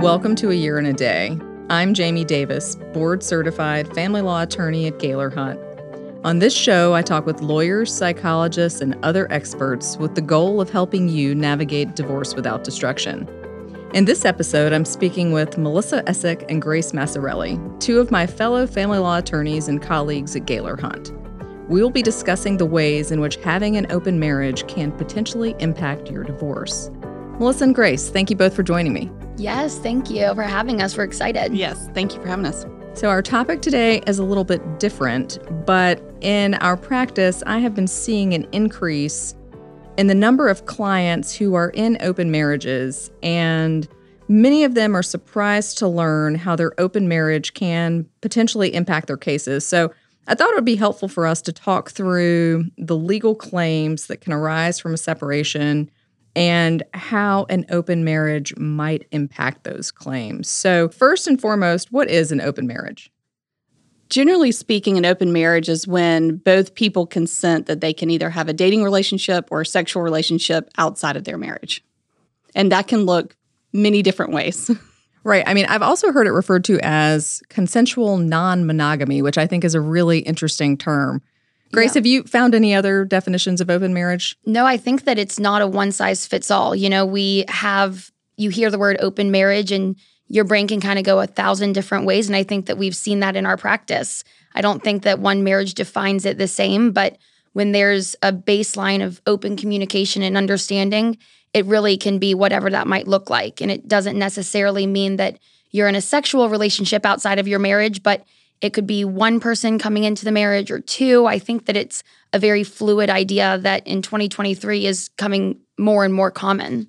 Welcome to A Year in a Day. I'm Jaime Davis, board certified family law attorney at Gailor Hunt. On this show, I talk with lawyers, psychologists, and other experts with the goal of helping you navigate divorce without destruction. In this episode, I'm speaking with Melissa Essick and Grace Massarelli, two of my fellow family law attorneys and colleagues at Gailor Hunt. We will be discussing the ways in which having an open marriage can potentially impact your divorce. Melissa and Grace, thank you both for joining me. Yes, thank you for having us. We're excited. Yes, thank you for having us. So, our topic today is a little bit different, but in our practice, I have been seeing an increase in the number of clients who are in open marriages, and many of them are surprised to learn how their open marriage can potentially impact their cases. So, I thought it would be helpful for us to talk through the legal claims that can arise from a separation and how an open marriage might impact those claims. So, first and foremost, what is an open marriage? Generally speaking, an open marriage is when both people consent that they can either have a dating relationship or a sexual relationship outside of their marriage. And that can look many different ways. Right. I mean, I've also heard it referred to as consensual non monogamy, which I think is a really interesting term. Grace, yeah. have you found any other definitions of open marriage? No, I think that it's not a one size fits all. You know, we have, you hear the word open marriage and your brain can kind of go a thousand different ways. And I think that we've seen that in our practice. I don't think that one marriage defines it the same, but when there's a baseline of open communication and understanding, it really can be whatever that might look like. And it doesn't necessarily mean that you're in a sexual relationship outside of your marriage, but it could be one person coming into the marriage or two. I think that it's a very fluid idea that in 2023 is coming more and more common.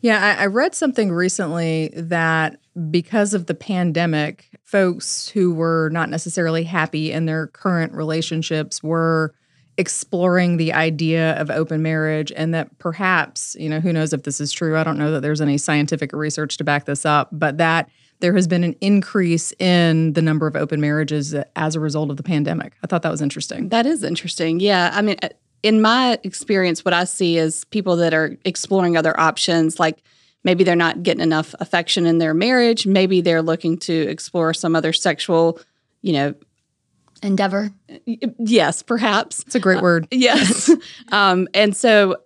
Yeah, I, I read something recently that because of the pandemic, folks who were not necessarily happy in their current relationships were exploring the idea of open marriage and that perhaps, you know, who knows if this is true. I don't know that there's any scientific research to back this up, but that there has been an increase in the number of open marriages as a result of the pandemic. I thought that was interesting. That is interesting. Yeah. I mean, uh, in my experience, what I see is people that are exploring other options, like maybe they're not getting enough affection in their marriage. Maybe they're looking to explore some other sexual, you know, endeavor. Yes, perhaps. It's a great word. Uh, yes. um, and so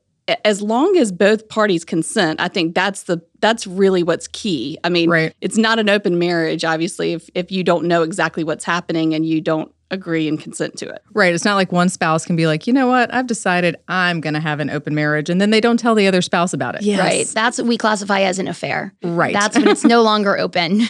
as long as both parties consent, I think that's the that's really what's key. I mean, right. it's not an open marriage, obviously, if if you don't know exactly what's happening and you don't agree and consent to it. Right. It's not like one spouse can be like, you know what, I've decided I'm going to have an open marriage, and then they don't tell the other spouse about it. Yes. Right. That's what we classify as an affair. Right. That's when it's no longer open.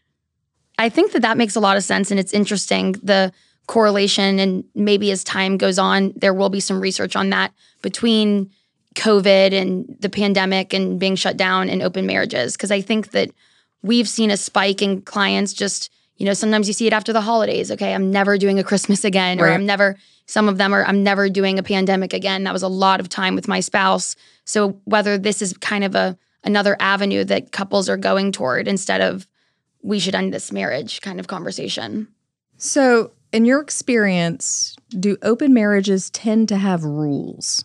I think that that makes a lot of sense, and it's interesting the correlation, and maybe as time goes on, there will be some research on that between COVID and the pandemic and being shut down and open marriages. Because I think that we've seen a spike in clients just, you know, sometimes you see it after the holidays. Okay, I'm never doing a Christmas again, right. or I'm never, some of them are, I'm never doing a pandemic again. That was a lot of time with my spouse. So whether this is kind of a, another avenue that couples are going toward instead of we should end this marriage kind of conversation. So, in your experience, do open marriages tend to have rules?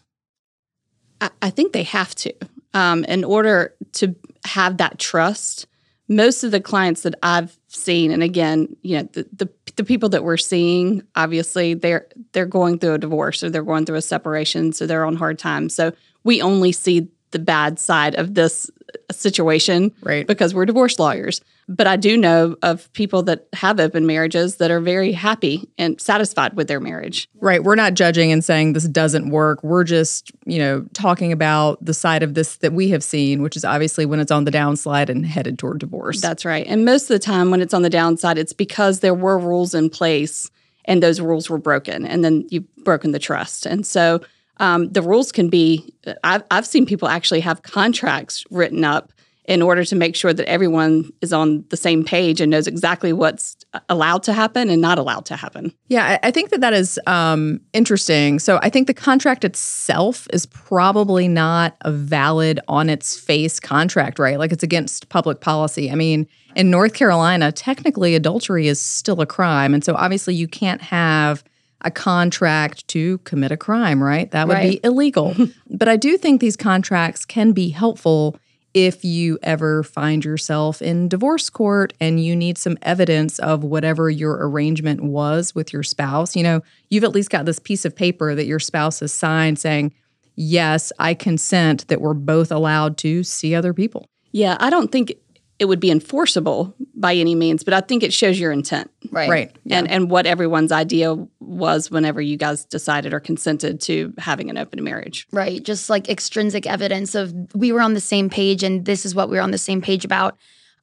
I, think they have to. Um, in order to have that trust, most of the clients that I've seen, and again, you know, the, the, the people that we're seeing, obviously they're they're going through a divorce or they're going through a separation, so they're on hard times. So we only see the bad side of this situation, right? Because we're divorce lawyers. But I do know of people that have open marriages that are very happy and satisfied with their marriage. Right. We're not judging and saying this doesn't work. We're just, you know, talking about the side of this that we have seen, which is obviously when it's on the downslide and headed toward divorce. That's right. And most of the time when it's on the downside, it's because there were rules in place and those rules were broken and then you've broken the trust. And so um, the rules can be, I've, I've seen people actually have contracts written up in order to make sure that everyone is on the same page and knows exactly what's allowed to happen and not allowed to happen. Yeah, I think that that is um, interesting. So I think the contract itself is probably not a valid on its face contract, right? Like it's against public policy. I mean, in North Carolina, technically adultery is still a crime. And so obviously you can't have a contract to commit a crime, right? That would right. be illegal. but I do think these contracts can be helpful if you ever find yourself in divorce court and you need some evidence of whatever your arrangement was with your spouse, you know, you've at least got this piece of paper that your spouse has signed saying, Yes, I consent that we're both allowed to see other people. Yeah, I don't think it would be enforceable by any means, but I think it shows your intent. Right. Right. And and what everyone's idea was whenever you guys decided or consented to having an open marriage. Right. Just like extrinsic evidence of we were on the same page and this is what we were on the same page about.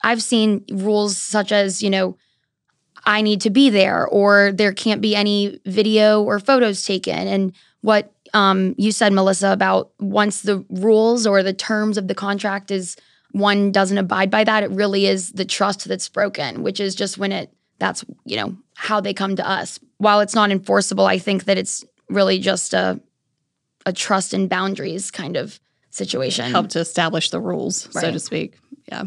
I've seen rules such as, you know, I need to be there or there can't be any video or photos taken. And what um, you said, Melissa, about once the rules or the terms of the contract is one doesn't abide by that, it really is the trust that's broken, which is just when it that's you know how they come to us. While it's not enforceable, I think that it's really just a a trust and boundaries kind of situation. Help to establish the rules, so to speak. Yeah.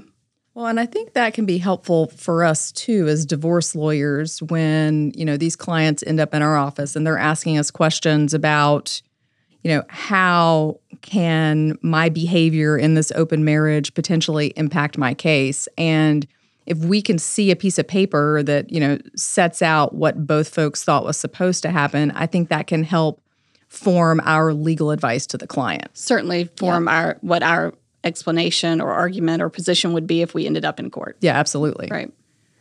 Well, and I think that can be helpful for us too as divorce lawyers when, you know, these clients end up in our office and they're asking us questions about, you know, how can my behavior in this open marriage potentially impact my case? And if we can see a piece of paper that, you know, sets out what both folks thought was supposed to happen, I think that can help form our legal advice to the client. Certainly form our what our explanation or argument or position would be if we ended up in court. Yeah, absolutely. Right.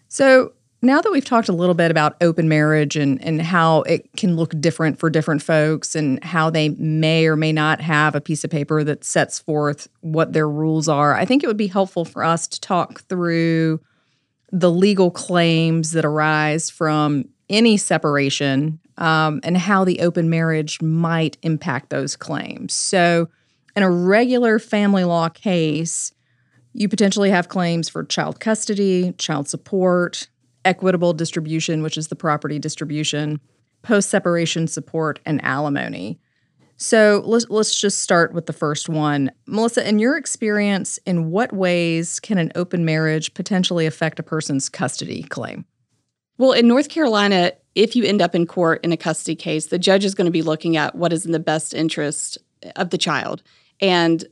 So now that we've talked a little bit about open marriage and, and how it can look different for different folks and how they may or may not have a piece of paper that sets forth what their rules are, I think it would be helpful for us to talk through the legal claims that arise from any separation um, and how the open marriage might impact those claims. So, in a regular family law case, you potentially have claims for child custody, child support, equitable distribution, which is the property distribution, post separation support, and alimony. So let's, let's just start with the first one. Melissa, in your experience, in what ways can an open marriage potentially affect a person's custody claim? Well, in North Carolina, if you end up in court in a custody case, the judge is going to be looking at what is in the best interest of the child. And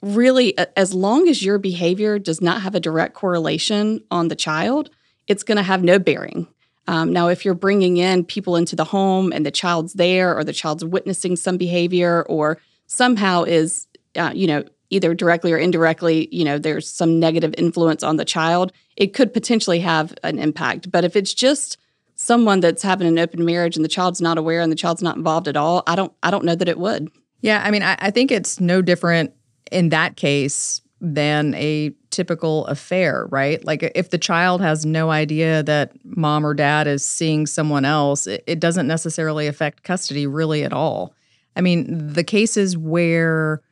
really, as long as your behavior does not have a direct correlation on the child, it's going to have no bearing. Um, now, if you're bringing in people into the home and the child's there, or the child's witnessing some behavior, or somehow is, uh, you know, either directly or indirectly, you know, there's some negative influence on the child, it could potentially have an impact. But if it's just someone that's having an open marriage and the child's not aware and the child's not involved at all, I don't, I don't know that it would. Yeah, I mean, I, I think it's no different in that case than a typical affair, right? Like if the child has no idea that mom or dad is seeing someone else, it, it doesn't necessarily affect custody really at all. I mean, the cases where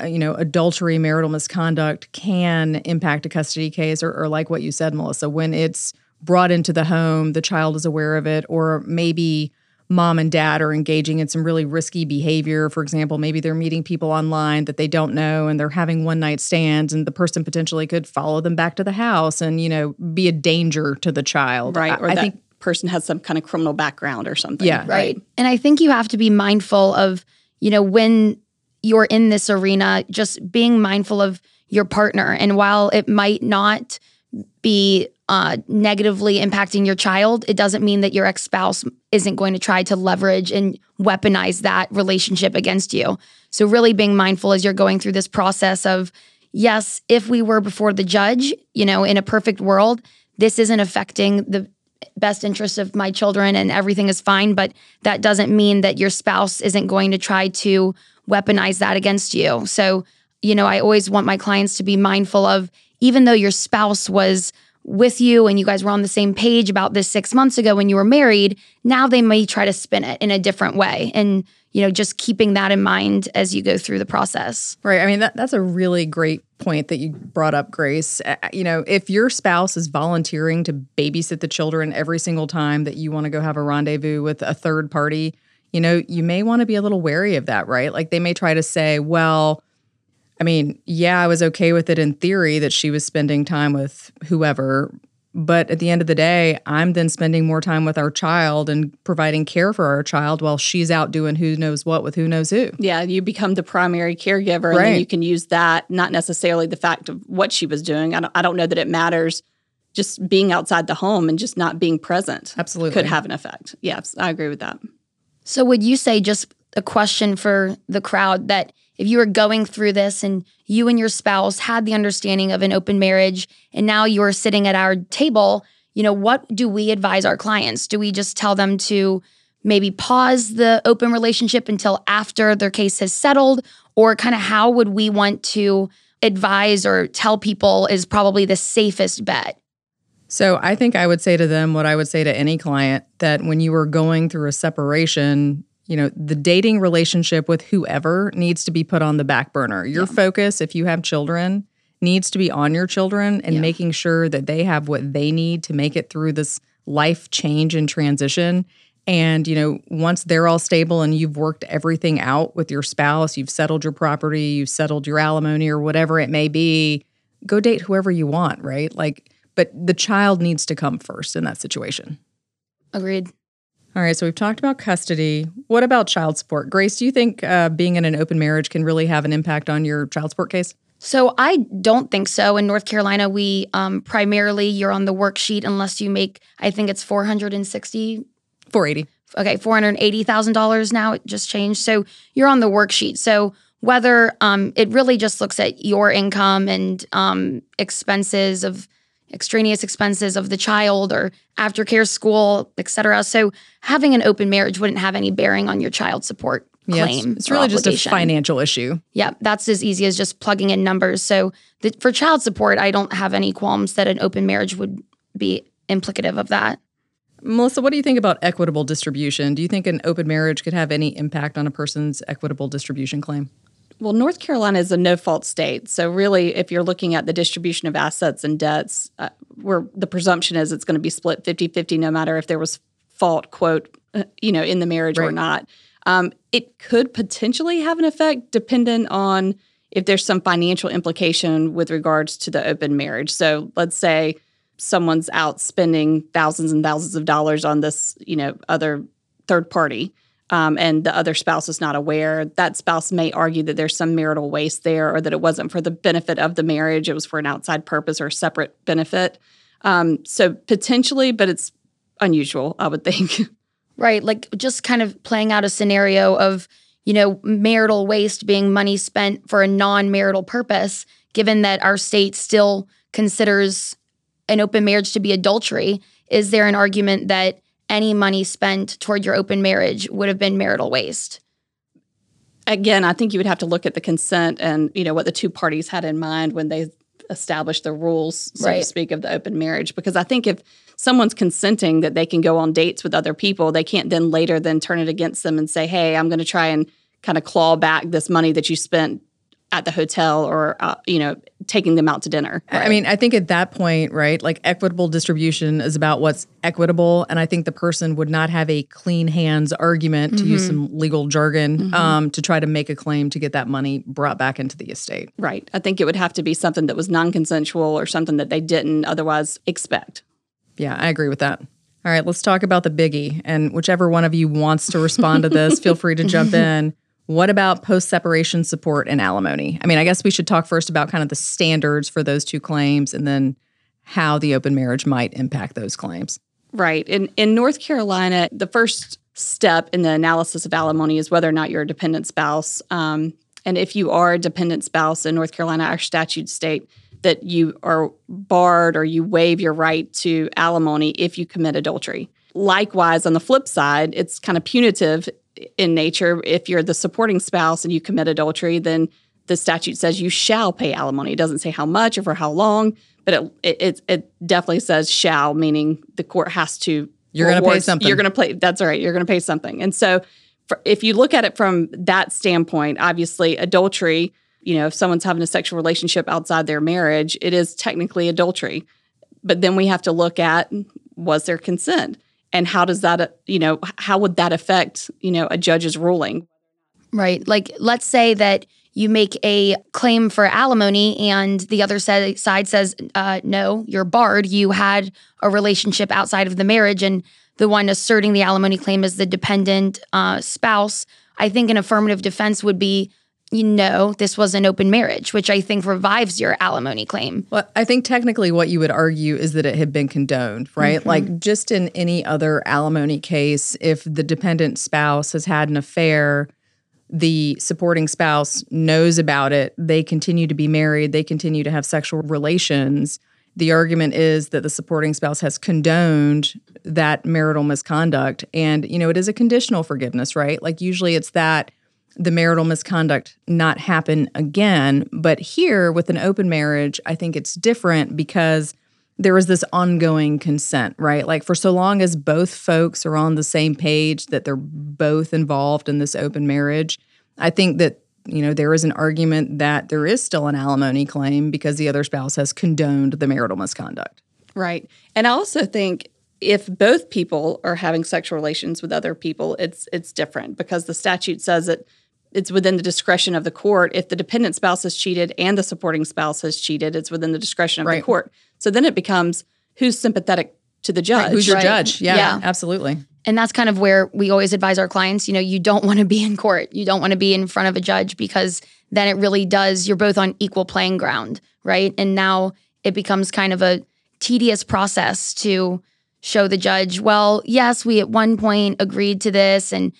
uh, you know adultery, marital misconduct can impact a custody case, or, or like what you said, Melissa, when it's brought into the home, the child is aware of it, or maybe mom and dad are engaging in some really risky behavior. For example, maybe they're meeting people online that they don't know and they're having one night stands and the person potentially could follow them back to the house and, you know, be a danger to the child. Right. I, Or I that think person has some kind of criminal background or something. Yeah. right. And I think you have to be mindful of, you know, when you're in this arena, just being mindful of your partner. And while it might not be uh, negatively impacting your child, it doesn't mean that your ex spouse isn't going to try to leverage and weaponize that relationship against you. So, really being mindful as you're going through this process of, yes, if we were before the judge, you know, in a perfect world, this isn't affecting the best interest of my children and everything is fine. But that doesn't mean that your spouse isn't going to try to weaponize that against you. So, you know, I always want my clients to be mindful of, even though your spouse was with you and you guys were on the same page about this six months ago when you were married, now they may try to spin it in a different way. And, you know, just keeping that in mind as you go through the process. Right. I mean, that, that's a really great point that you brought up, Grace. You know, if your spouse is volunteering to babysit the children every single time that you want to go have a rendezvous with a third party, you know, you may want to be a little wary of that, right? Like they may try to say, well, I mean, yeah, I was okay with it in theory that she was spending time with whoever, But at the end of the day, I'm then spending more time with our child and providing care for our child while she's out doing who knows what with who knows who. Yeah, you become the primary caregiver, and then you can use that, not necessarily the fact of what she was doing. I don't, I don't know that it matters. Just being outside the home and just not being present Absolutely. could have an effect. Yes, I agree with that. So, would you say, just a question for the crowd, that if you were going through this and you and your spouse had the understanding of an open marriage and now you're sitting at our table, you know, what do we advise our clients? Do we just tell them to maybe pause the open relationship until after their case has settled? Or kind of how would we want to advise or tell people is probably the safest bet? So I think I would say to them what I would say to any client that when you are going through a separation, you know, the dating relationship with whoever needs to be put on the back burner. Your focus, if you have children, needs to be on your children and Yeah. making sure that they have what they need to make it through this life change and transition. And, you know, once they're all stable and you've worked everything out with your spouse, you've settled your property, you've settled your alimony or whatever it may be, go date whoever you want, right? Like, but the child needs to come first in that situation. Agreed. All right, so we've talked about custody. What about child support? Grace, do you think uh, being in an open marriage can really have an impact on your child support case? So I don't think so. In North Carolina, we um, primarily you're on the worksheet unless you make. I think it's four hundred and sixty. 480. Okay, four hundred eighty thousand dollars now. It just changed. So you're on the worksheet. So whether um, it really just looks at your income and um, expenses of extraneous expenses of the child or aftercare school, et cetera. So having an open marriage wouldn't have any bearing on your child support Yeah, it's- claim. it's, really just a financial issue. Yeah, that's as easy as just plugging in numbers. So the, for child support, I don't have any qualms that an open marriage would be implicative of that. Melissa, what do you think about equitable distribution? Do you think an open marriage could have any impact on a person's equitable distribution claim? Well, North Carolina is a no fault state. So, really, if you're looking at the distribution of assets and debts, uh, where the presumption is it's going to be split 50 50, no matter if there was fault, quote, uh, you know, in the marriage or not. Um, it could potentially have an effect dependent on if there's some financial implication with regards to the open marriage. So, let's say someone's out spending thousands and thousands of dollars on this, you know, other third party um, and the other spouse is not aware, that spouse may argue that there's some marital waste there or that it wasn't for the benefit of the marriage, it was for an outside purpose or separate benefit. Um, so potentially, but it's unusual, I would think. Right. Like just kind of playing out a scenario of, you know, marital waste being money spent for a non marital purpose, given that our state still considers an open marriage to be adultery. Is there an argument that any money spent toward your open marriage would have been marital waste? Again, I think you would have to look at the consent and you know what the two parties had in mind when they established the rules, so to speak, of the open marriage. Because I think if someone's consenting that they can go on dates with other people, they can't then later then turn it against them and say, "Hey, I'm going to try and kind of claw back this money that you spent at the hotel or uh, you know taking them out to dinner." I mean, I think at that point, right, like equitable distribution is about what's equitable. And I think the person would not have a clean hands argument, to use some legal jargon, um, to try to make a claim to get that money brought back into the estate. Right. I think it would have to be something that was non-consensual or something that they didn't otherwise expect. Yeah, I agree with that. All right, let's talk about the biggie. And whichever one of you wants to respond to this, feel free to jump in. What about post separation support and alimony? I mean, I guess we should talk first about kind of the standards for those two claims and then how the open marriage might impact those claims. Right. In in North Carolina, the first step in the analysis of alimony is whether or not you're a dependent spouse. Um, and if you are a dependent spouse in North Carolina, our statutes state that you are barred or you waive your right to alimony if you commit adultery. Likewise, on the flip side, it's kind of punitive in nature. If you're the supporting spouse and you commit adultery, then the statute says you shall pay alimony. It doesn't say how much or for how long, but it it, it, it definitely says shall, meaning the court has to. You're gonna pay something. You're going to pay. That's all right. You're going to pay something. And so, for, if you look at it from that standpoint, obviously adultery. You know, if someone's having a sexual relationship outside their marriage, it is technically adultery. But then we have to look at was there consent, and how does that, you know, how would that affect, you know, a judge's ruling? Right. Like, let's say that you make a claim for alimony and the other side says, uh, no, you're barred. You had a relationship outside of the marriage, and the one asserting the alimony claim is the dependent uh, spouse. I think an affirmative defense would be you know, this was an open marriage, which I think revives your alimony claim. Well, I think technically what you would argue is that it had been condoned, right? Mm-hmm. Like just in any other alimony case, if the dependent spouse has had an affair, the supporting spouse knows about it, they continue to be married, they continue to have sexual relations. The argument is that the supporting spouse has condoned that marital misconduct. And, you know, it is a conditional forgiveness, right? Like usually it's that the marital misconduct not happen again. But here with an open marriage, I think it's different because there is this ongoing consent, right? Like for so long as both folks are on the same page that they're both involved in this open marriage, I think that you know there is an argument that there is still an alimony claim because the other spouse has condoned the marital misconduct. Right. And I also think if both people are having sexual relations with other people, it's it's different because the statute says that it's within the discretion of the court. If the dependent spouse has cheated and the supporting spouse has cheated, it's within the discretion of right. the court. So then it becomes who's sympathetic to the judge. Right, who's your right. judge? Yeah, yeah, absolutely. And that's kind of where we always advise our clients, you know, you don't want to be in court. You don't want to be in front of a judge because then it really does, you're both on equal playing ground, right? And now it becomes kind of a tedious process to show the judge, well, yes, we at one point agreed to this and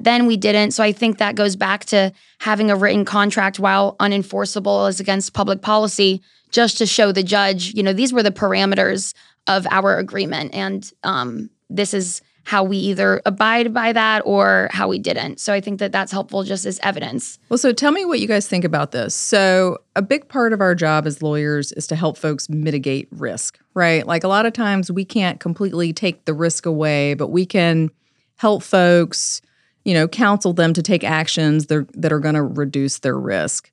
then we didn't. So I think that goes back to having a written contract while unenforceable is against public policy, just to show the judge, you know, these were the parameters of our agreement. And um, this is how we either abide by that or how we didn't. So I think that that's helpful just as evidence. Well, so tell me what you guys think about this. So, a big part of our job as lawyers is to help folks mitigate risk, right? Like a lot of times we can't completely take the risk away, but we can help folks you know, counsel them to take actions that are going to reduce their risk.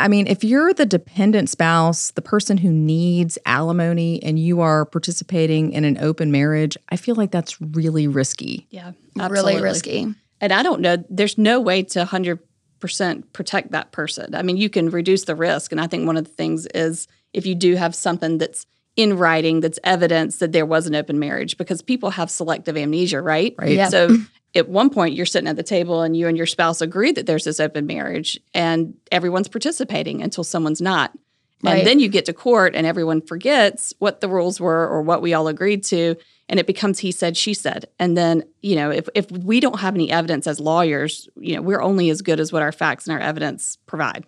I mean, if you're the dependent spouse, the person who needs alimony, and you are participating in an open marriage, I feel like that's really risky. Yeah, absolutely. really risky. And I don't know, there's no way to 100% protect that person. I mean, you can reduce the risk. And I think one of the things is if you do have something that's in writing that's evidence that there was an open marriage because people have selective amnesia, right? Right. Yeah. So at one point you're sitting at the table and you and your spouse agree that there's this open marriage and everyone's participating until someone's not. Right. And then you get to court and everyone forgets what the rules were or what we all agreed to and it becomes he said she said. And then, you know, if if we don't have any evidence as lawyers, you know, we're only as good as what our facts and our evidence provide.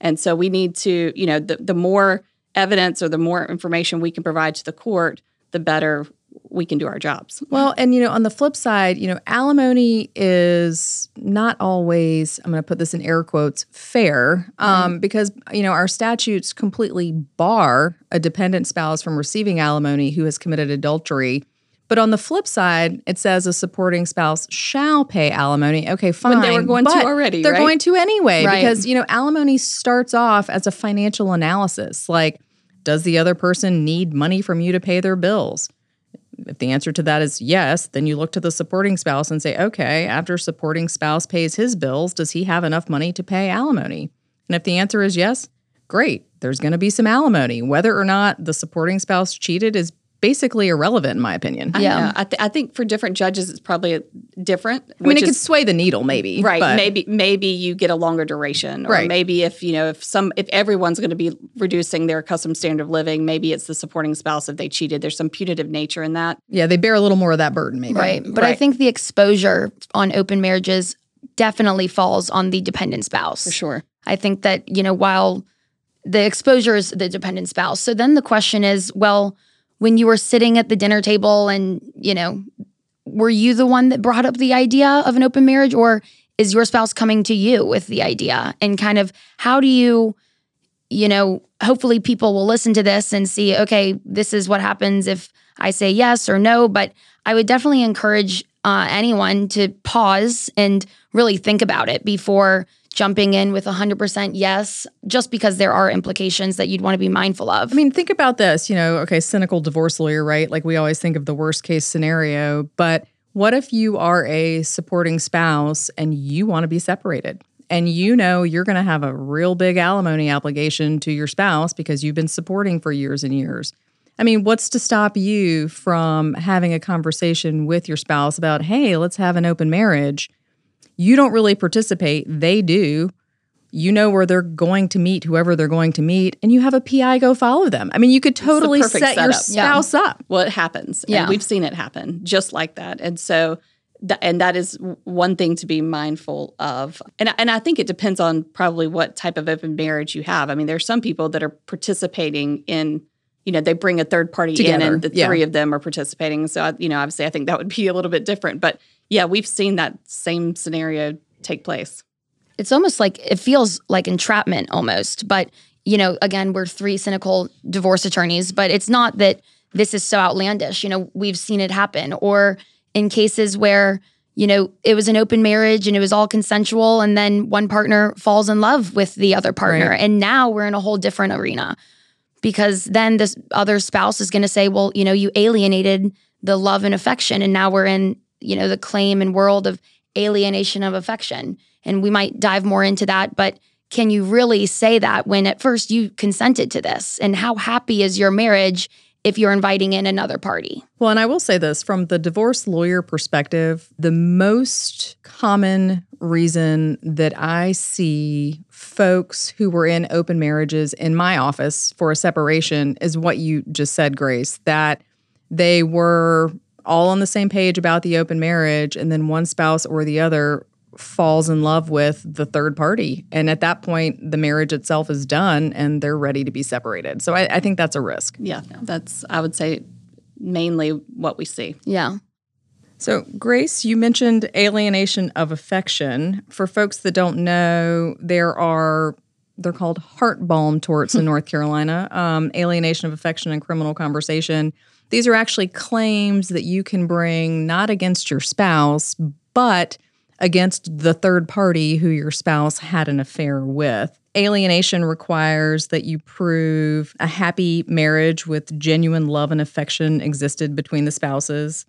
And so we need to, you know, the the more evidence or the more information we can provide to the court, the better we can do our jobs. Well, and you know, on the flip side, you know, alimony is not always, I'm going to put this in air quotes, fair, um, because, you know, our statutes completely bar a dependent spouse from receiving alimony who has committed adultery. But on the flip side, it says a supporting spouse shall pay alimony. Okay, fine. When they were going to already. They're right? going to anyway right. because, you know, alimony starts off as a financial analysis. Like, does the other person need money from you to pay their bills? If the answer to that is yes, then you look to the supporting spouse and say, okay, after supporting spouse pays his bills, does he have enough money to pay alimony? And if the answer is yes, great, there's going to be some alimony. Whether or not the supporting spouse cheated is basically irrelevant in my opinion. Yeah, I, th- I, think for different judges it's probably different. I mean, it is, could sway the needle, maybe. Right. But. Maybe maybe you get a longer duration, or right. maybe if you know if some if everyone's going to be reducing their custom standard of living, maybe it's the supporting spouse if they cheated. There's some punitive nature in that. Yeah, they bear a little more of that burden, maybe. Right. But right. I think the exposure on open marriages definitely falls on the dependent spouse. For sure. I think that you know while the exposure is the dependent spouse. So then the question is, well when you were sitting at the dinner table and, you know, were you the one that brought up the idea of an open marriage or is your spouse coming to you with the idea? And kind of how do you, you know, hopefully people will listen to this and see, okay, this is what happens if I say yes or no. But I would definitely encourage uh, anyone to pause and really think about it before jumping in with 100% yes, just because there are implications that you'd want to be mindful of. I mean, think about this, you know, okay, cynical divorce lawyer, right? Like we always think of the worst case scenario, but what if you are a supporting spouse and you want to be separated? and you know you're going to have a real big alimony obligation to your spouse because you've been supporting for years and years. I mean, what's to stop you from having a conversation with your spouse about, hey, let's have an open marriage? You don't really participate, they do. You know where they're going to meet, whoever they're going to meet, and you have a PI go follow them. I mean, you could totally set your setup. Yeah. spouse up. well, it happens. Yeah. And we've seen it happen just like that. And so, th- and that is one thing to be mindful of. And, and I think it depends on probably what type of open marriage you have. I mean, there are some people that are participating in, you know, they bring a third party in and the yeah. three of them are participating. So, I, you know, obviously, I think that would be a little bit different. But yeah, we've seen that same scenario take place. it's almost like it feels like entrapment almost. But, you know, again, we're three cynical divorce attorneys, but it's not that this is so outlandish. You know, we've seen it happen. Or in cases where, you know, it was an open marriage and it was all consensual, and then one partner falls in love with the other partner. Right. And now we're in a whole different arena because then this other spouse is going to say, well, you know, you alienated the love and affection. And now we're in, you know, the claim and world of alienation of affection. And we might dive more into that. But can you really say that when at first you consented to this? And how happy is your marriage if you're inviting in another party? Well, and I will say this from the divorce lawyer perspective, the most common reason that I see folks who were in open marriages in my office for a separation is what you just said, Grace, that they were all on the same page about the open marriage, and then one spouse or the other falls in love with the third party. And at that point, the marriage itself is done and they're ready to be separated. So I, I think that's a risk. Yeah, that's, I would say, mainly what we see. Yeah. So, Grace, you mentioned alienation of affection. For folks that don't know, there are they're called heart balm torts in North Carolina. Um, alienation of affection and criminal conversation. These are actually claims that you can bring not against your spouse, but against the third party who your spouse had an affair with. Alienation requires that you prove a happy marriage with genuine love and affection existed between the spouses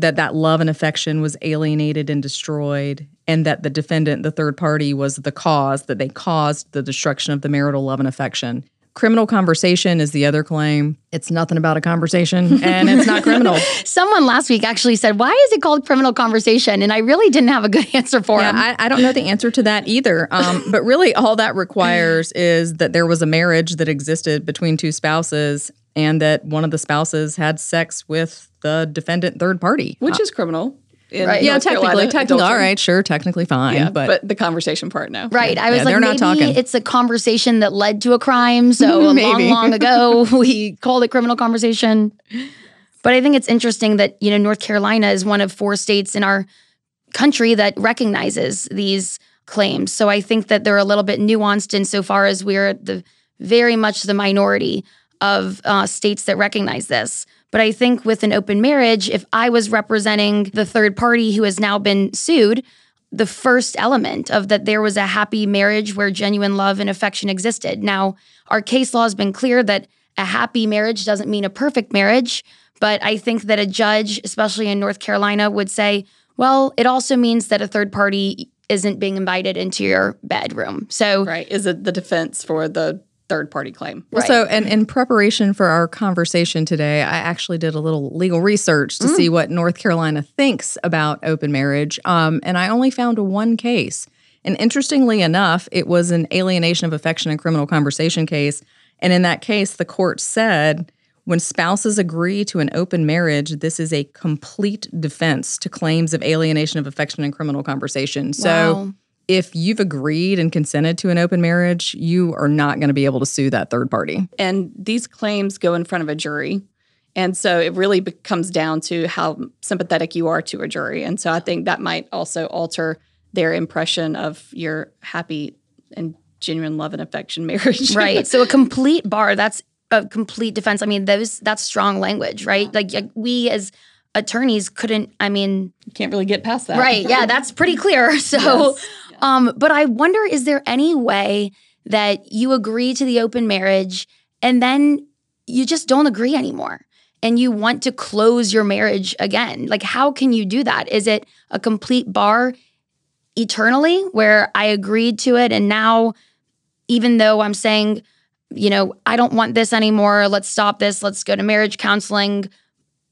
that that love and affection was alienated and destroyed and that the defendant the third party was the cause that they caused the destruction of the marital love and affection criminal conversation is the other claim it's nothing about a conversation and it's not criminal Someone last week actually said, Why is it called criminal conversation? And I really didn't have a good answer for him. yeah, I, I don't know the answer to that either um, but really all that requires is that there was a marriage that existed between two spouses and that one of the spouses had sex with the defendant third party which uh, is criminal. in Right. yeah North technically Carolina, technically all adultery. right sure technically fine Yeah, but, but, the conversation part, no. Right. I was Yeah, like, they're not maybe talking. it's a conversation that led to a crime. So long, long ago, we called it criminal conversation. But I think it's interesting that, you know, North Carolina is one of four states in our country that recognizes these claims. So I think that they're a little bit nuanced insofar as we're the very much the minority of uh, states that recognize this. But I think with an open marriage, if I was representing the third party who has now been sued, the first element of that there was a happy marriage where genuine love and affection existed. Now, our case law has been clear that a happy marriage doesn't mean a perfect marriage, but I think that a judge, especially in North Carolina, would say, well, it also means that a third party isn't being invited into your bedroom. So, Right. Is it the defense for the third party claim? Well, Right. So, and in preparation for our conversation today, I actually did a little legal research to see what North Carolina thinks about open marriage. Um, and I only found one case. And interestingly enough, it was an alienation of affection and criminal conversation case. And in that case, the court said when spouses agree to an open marriage, this is a complete defense to claims of alienation of affection and criminal conversation. So, Wow. If you've agreed and consented to an open marriage, you are not going to be able to sue that third party. And these claims go in front of a jury. And so it really be- comes down to how sympathetic you are to a jury. And so I think that might also alter their impression of your happy and genuine love and affection marriage. right. So a complete bar, that's a complete defense. I mean, those that's strong language, right? Like, like we as attorneys couldn't, I mean, Can't really get past that. Right. Yeah, that's pretty clear. So, Yes. Um, but I wonder is there any way that you agree to the open marriage and then you just don't agree anymore and you want to close your marriage again? Like, how can you do that? Is it a complete bar? eternally where I agreed to it. And now, even though I'm saying, you know, I don't want this anymore, let's stop this, let's go to marriage counseling,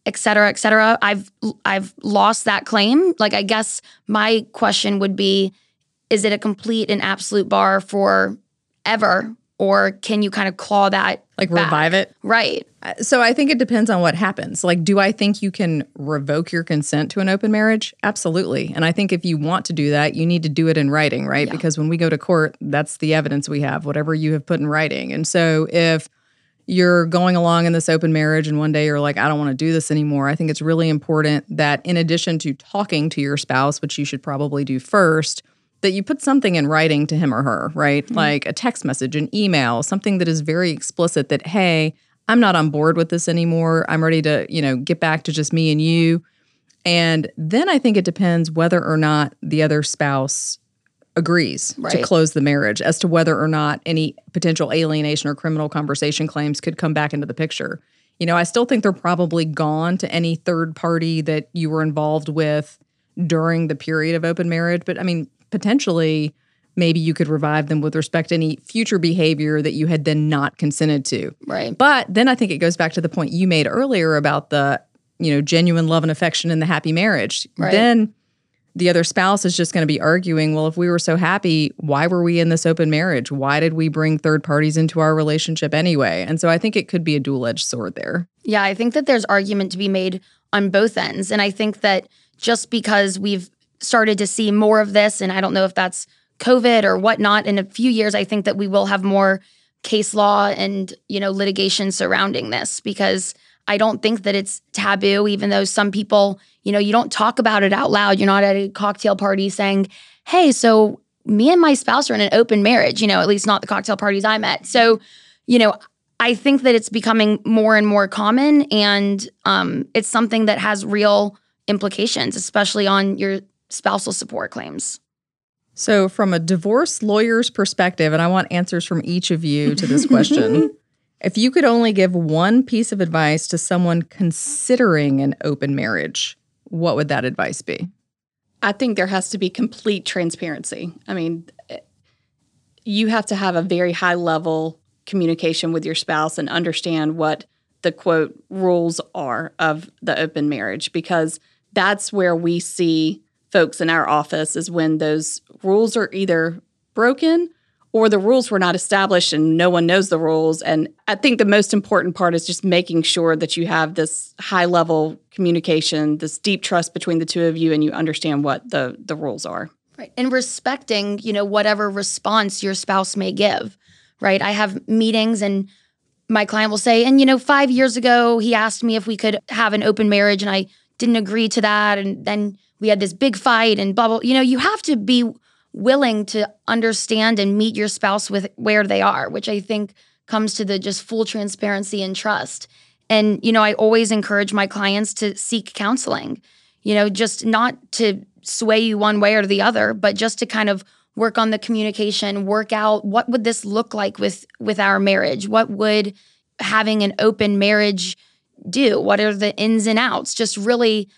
et cetera, et cetera, I've I've lost that claim. Like I guess my question would be, is it a complete and absolute bar for ever? Or can you kind of claw that Like back? revive it. Right. Uh, So I think it depends on what happens. Like, do I think you can revoke your consent to an open marriage? Absolutely. And I think if you want to do that, you need to do it in writing, right? Yeah. Because when we go to court, that's the evidence we have, whatever you have put in writing. And so if you're going along in this open marriage and one day you're like, I don't want to do this anymore, I think it's really important that in addition to talking to your spouse, which you should probably do first, that you put something in writing to him or her, right? Mm-hmm. Like a text message, an email, something that is very explicit that, hey, I'm not on board with this anymore. I'm ready to, you know, get back to just me and you. And then I think it depends whether or not the other spouse agrees to close the marriage as to whether or not any potential alienation or criminal conversation claims could come back into the picture. You know, I still think they're probably gone to any third party that you were involved with during the period of open marriage, but I mean, potentially maybe you could revive them with respect to any future behavior that you had then not consented to. Right. But then I think it goes back to the point you made earlier about the, you know, genuine love and affection in the happy marriage. Right. Then the other spouse is just going to be arguing, well, if we were so happy, why were we in this open marriage? Why did we bring third parties into our relationship anyway? And so I think it could be a dual edged sword there. Yeah, I think that there's argument to be made on both ends. And I think that just because we've started to see more of this, and I don't know if that's COVID or whatnot, in a few years, I think that we will have more case law and, you know, litigation surrounding this because I don't think that it's taboo, even though some people, you know, you don't talk about it out loud. You're not at a cocktail party saying, hey, so me and my spouse are in an open marriage, you know, at least not the cocktail parties I'm at. So, you know, I think that it's becoming more and more common, and um, it's something that has real implications, especially on your spousal support claims. So, from a divorce lawyer's perspective, and I want answers from each of you to this question. if you could only give one piece of advice to someone considering an open marriage, what would that advice be? I think there has to be complete transparency. I mean, you have to have a very high level communication with your spouse and understand what the quote rules are of the open marriage because that's where we see folks in our office is when those rules are either broken or the rules were not established and no one knows the rules. And I think the most important part is just making sure that you have this high level communication, this deep trust between the two of you, and you understand what the, the rules are. Right. And respecting, you know, whatever response your spouse may give, right? I have meetings and my client will say, and you know, five years ago, he asked me if we could have an open marriage and I didn't agree to that. And then we had this big fight and blah. You know, you have to be willing to understand and meet your spouse with where they are, which I think comes to the just full transparency and trust. And, you know, I always encourage my clients to seek counseling, you know, just not to sway you one way or the other, but just to kind of work on the communication, work out what would this look like with with our marriage? What would having an open marriage do? What are the ins and outs? Just really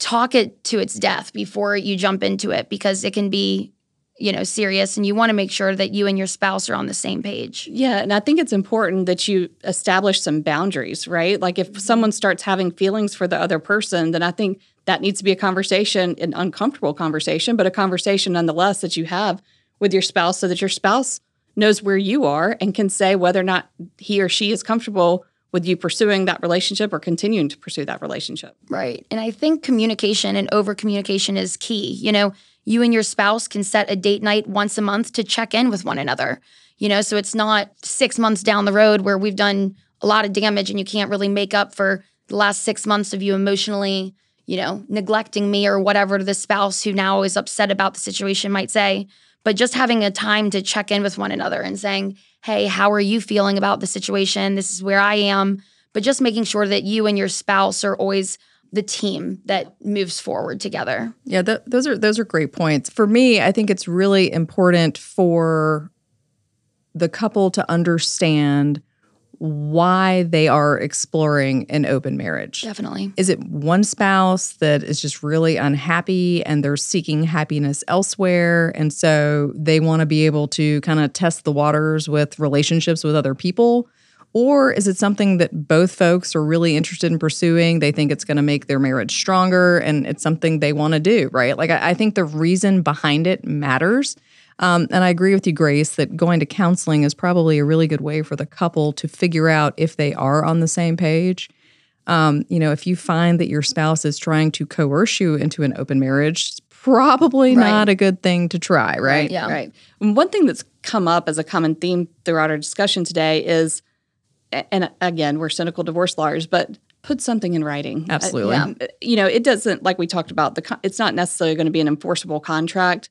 talk it to its death before you jump into it because it can be you know serious and you want to make sure that you and your spouse are on the same page Yeah, and I think it's important that you establish some boundaries, right? Like if mm-hmm. someone starts having feelings for the other person, then I think that needs to be a conversation, an uncomfortable conversation, but a conversation nonetheless that you have with your spouse so that your spouse knows where you are and can say whether or not he or she is comfortable with you pursuing that relationship or continuing to pursue that relationship. Right. And I think communication and over communication is key. You know, you and your spouse can set a date night once a month to check in with one another. You know, so it's not six months down the road where we've done a lot of damage and you can't really make up for the last six months of you emotionally, you know, neglecting me or whatever the spouse who now is upset about the situation might say. But just having a time to check in with one another and saying, hey, how are you feeling about the situation? This is where I am. But just making sure that you and your spouse are always the team that moves forward together. Yeah, th- those are those are great points. For me, I think it's really important for the couple to understand why they are exploring an open marriage. Definitely. Is it one spouse that is just really unhappy and they're seeking happiness elsewhere? And so they want to be able to kind of test the waters with relationships with other people? Or is it something that both folks are really interested in pursuing? They think it's going to make their marriage stronger and it's something they want to do, right? Like, I, I, think the reason behind it matters. Um, and I agree with you, Grace, that going to counseling is probably a really good way for the couple to figure out if they are on the same page. Um, you know, if you find that your spouse is trying to coerce you into an open marriage, it's probably right. not a good thing to try, right? right? Yeah. Right. And one thing that's come up as a common theme throughout our discussion today is and again, we're cynical divorce lawyers, but put something in writing. Absolutely. Uh, yeah. You know, it doesn't like we talked about the. It's not necessarily going to be an enforceable contract,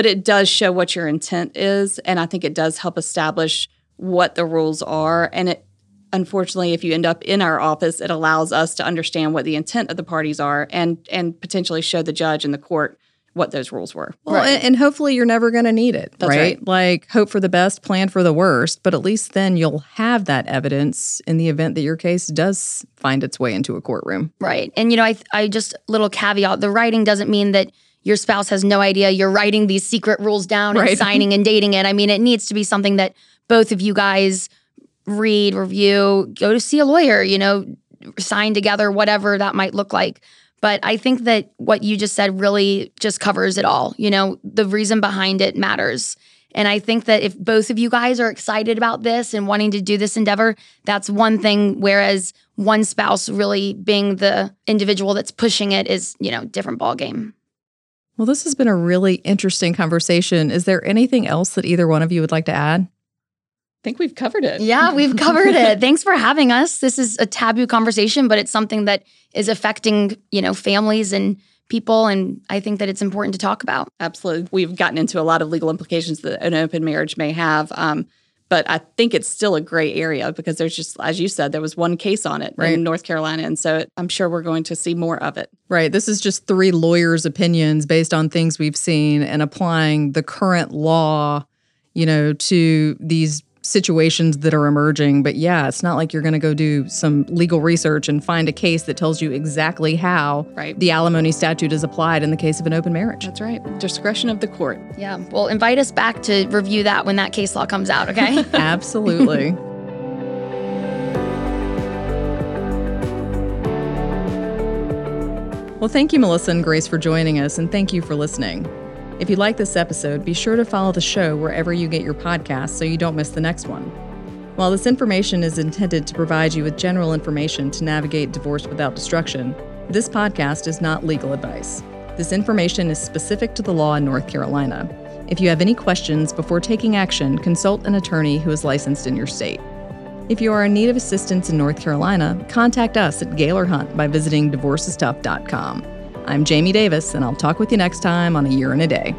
but it does show what your intent is, and I think it does help establish what the rules are. And it, unfortunately, if you end up in our office, it allows us to understand what the intent of the parties are, and and potentially show the judge and the court what those rules were. Well, right. and, and, hopefully you're never going to need it, right? right? Like hope for the best, plan for the worst, but at least then you'll have that evidence in the event that your case does find its way into a courtroom. Right. And you know, I I just little caveat, the writing doesn't mean that your spouse has no idea you're writing these secret rules down right. and signing and dating it. I mean, it needs to be something that both of you guys read, review, go to see a lawyer, you know, sign together, whatever that might look like. But I think that what you just said really just covers it all. You know, the reason behind it matters. And I think that if both of you guys are excited about this and wanting to do this endeavor, that's one thing. Whereas one spouse really being the individual that's pushing it is, you know, different ball game. Well, this has been a really interesting conversation. Is there anything else that either one of you would like to add? I think we've covered it. Yeah, we've covered it. Thanks for having us. This is a taboo conversation, but it's something that is affecting, you know, families and people and I think that it's important to talk about. Absolutely. We've gotten into a lot of legal implications that an open marriage may have. Um, but I think it's still a gray area because there's just, as you said, there was one case on it right. in North Carolina. And so I'm sure we're going to see more of it. Right. This is just three lawyers' opinions based on things we've seen and applying the current law, you know, to these situations that are emerging. But yeah, it's not like you're going to go do some legal research and find a case that tells you exactly how right. the alimony statute is applied in the case of an open marriage. That's right. Discretion of the court. Yeah. Well, invite us back to review that when that case law comes out, okay? Absolutely. Well, thank you, Melissa and Grace, for joining us, and thank you for listening. If you like this episode, be sure to follow the show wherever you get your podcasts so you don't miss the next one. While this information is intended to provide you with general information to navigate divorce without destruction, this podcast is not legal advice. This information is specific to the law in North Carolina. If you have any questions before taking action, consult an attorney who is licensed in your state. If you are in need of assistance in North Carolina, contact us at Gailor Hunt by visiting divorceistough.com. I'm Jaime Davis, and I'll talk with you next time on A Year in a Day.